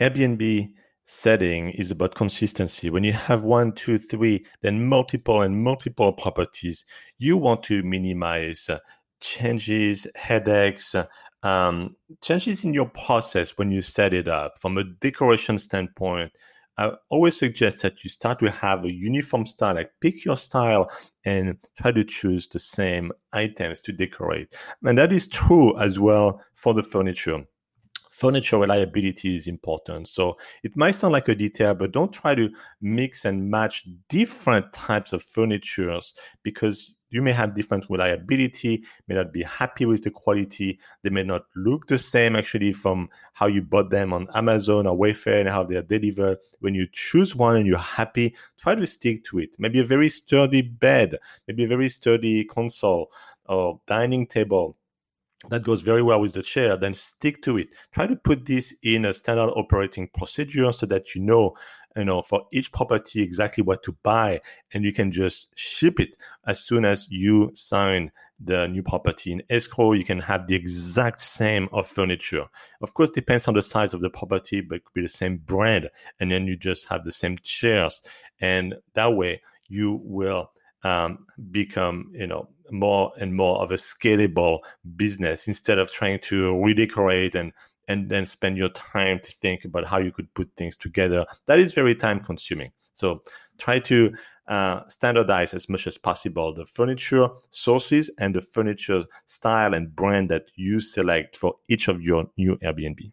Airbnb setting is about consistency. When you have one, two, three, then multiple and multiple properties, you want to minimize uh, changes, headaches, um, changes in your process when you set it up. From a decoration standpoint, I always suggest that you start to have a uniform style, like pick your style and try to choose the same items to decorate. And that is true as well for the furniture furniture reliability is important. So it might sound like a detail, but don't try to mix and match different types of furnitures because you may have different reliability, may not be happy with the quality. They may not look the same actually from how you bought them on Amazon or Wayfair and how they are delivered. When you choose one and you're happy, try to stick to it. Maybe a very sturdy bed, maybe a very sturdy console or dining table that goes very well with the chair, then stick to it. Try to put this in a standard operating procedure so that you know, you know, for each property exactly what to buy, and you can just ship it as soon as you sign the new property in escrow. You can have the exact same of furniture. Of course, depends on the size of the property, but it could be the same brand, and then you just have the same chairs, and that way you will um, become, you know, more and more of a scalable business instead of trying to redecorate and and then spend your time to think about how you could put things together. That is very time consuming. So try to uh, standardize as much as possible the furniture sources and the furniture style and brand that you select for each of your new Airbnb.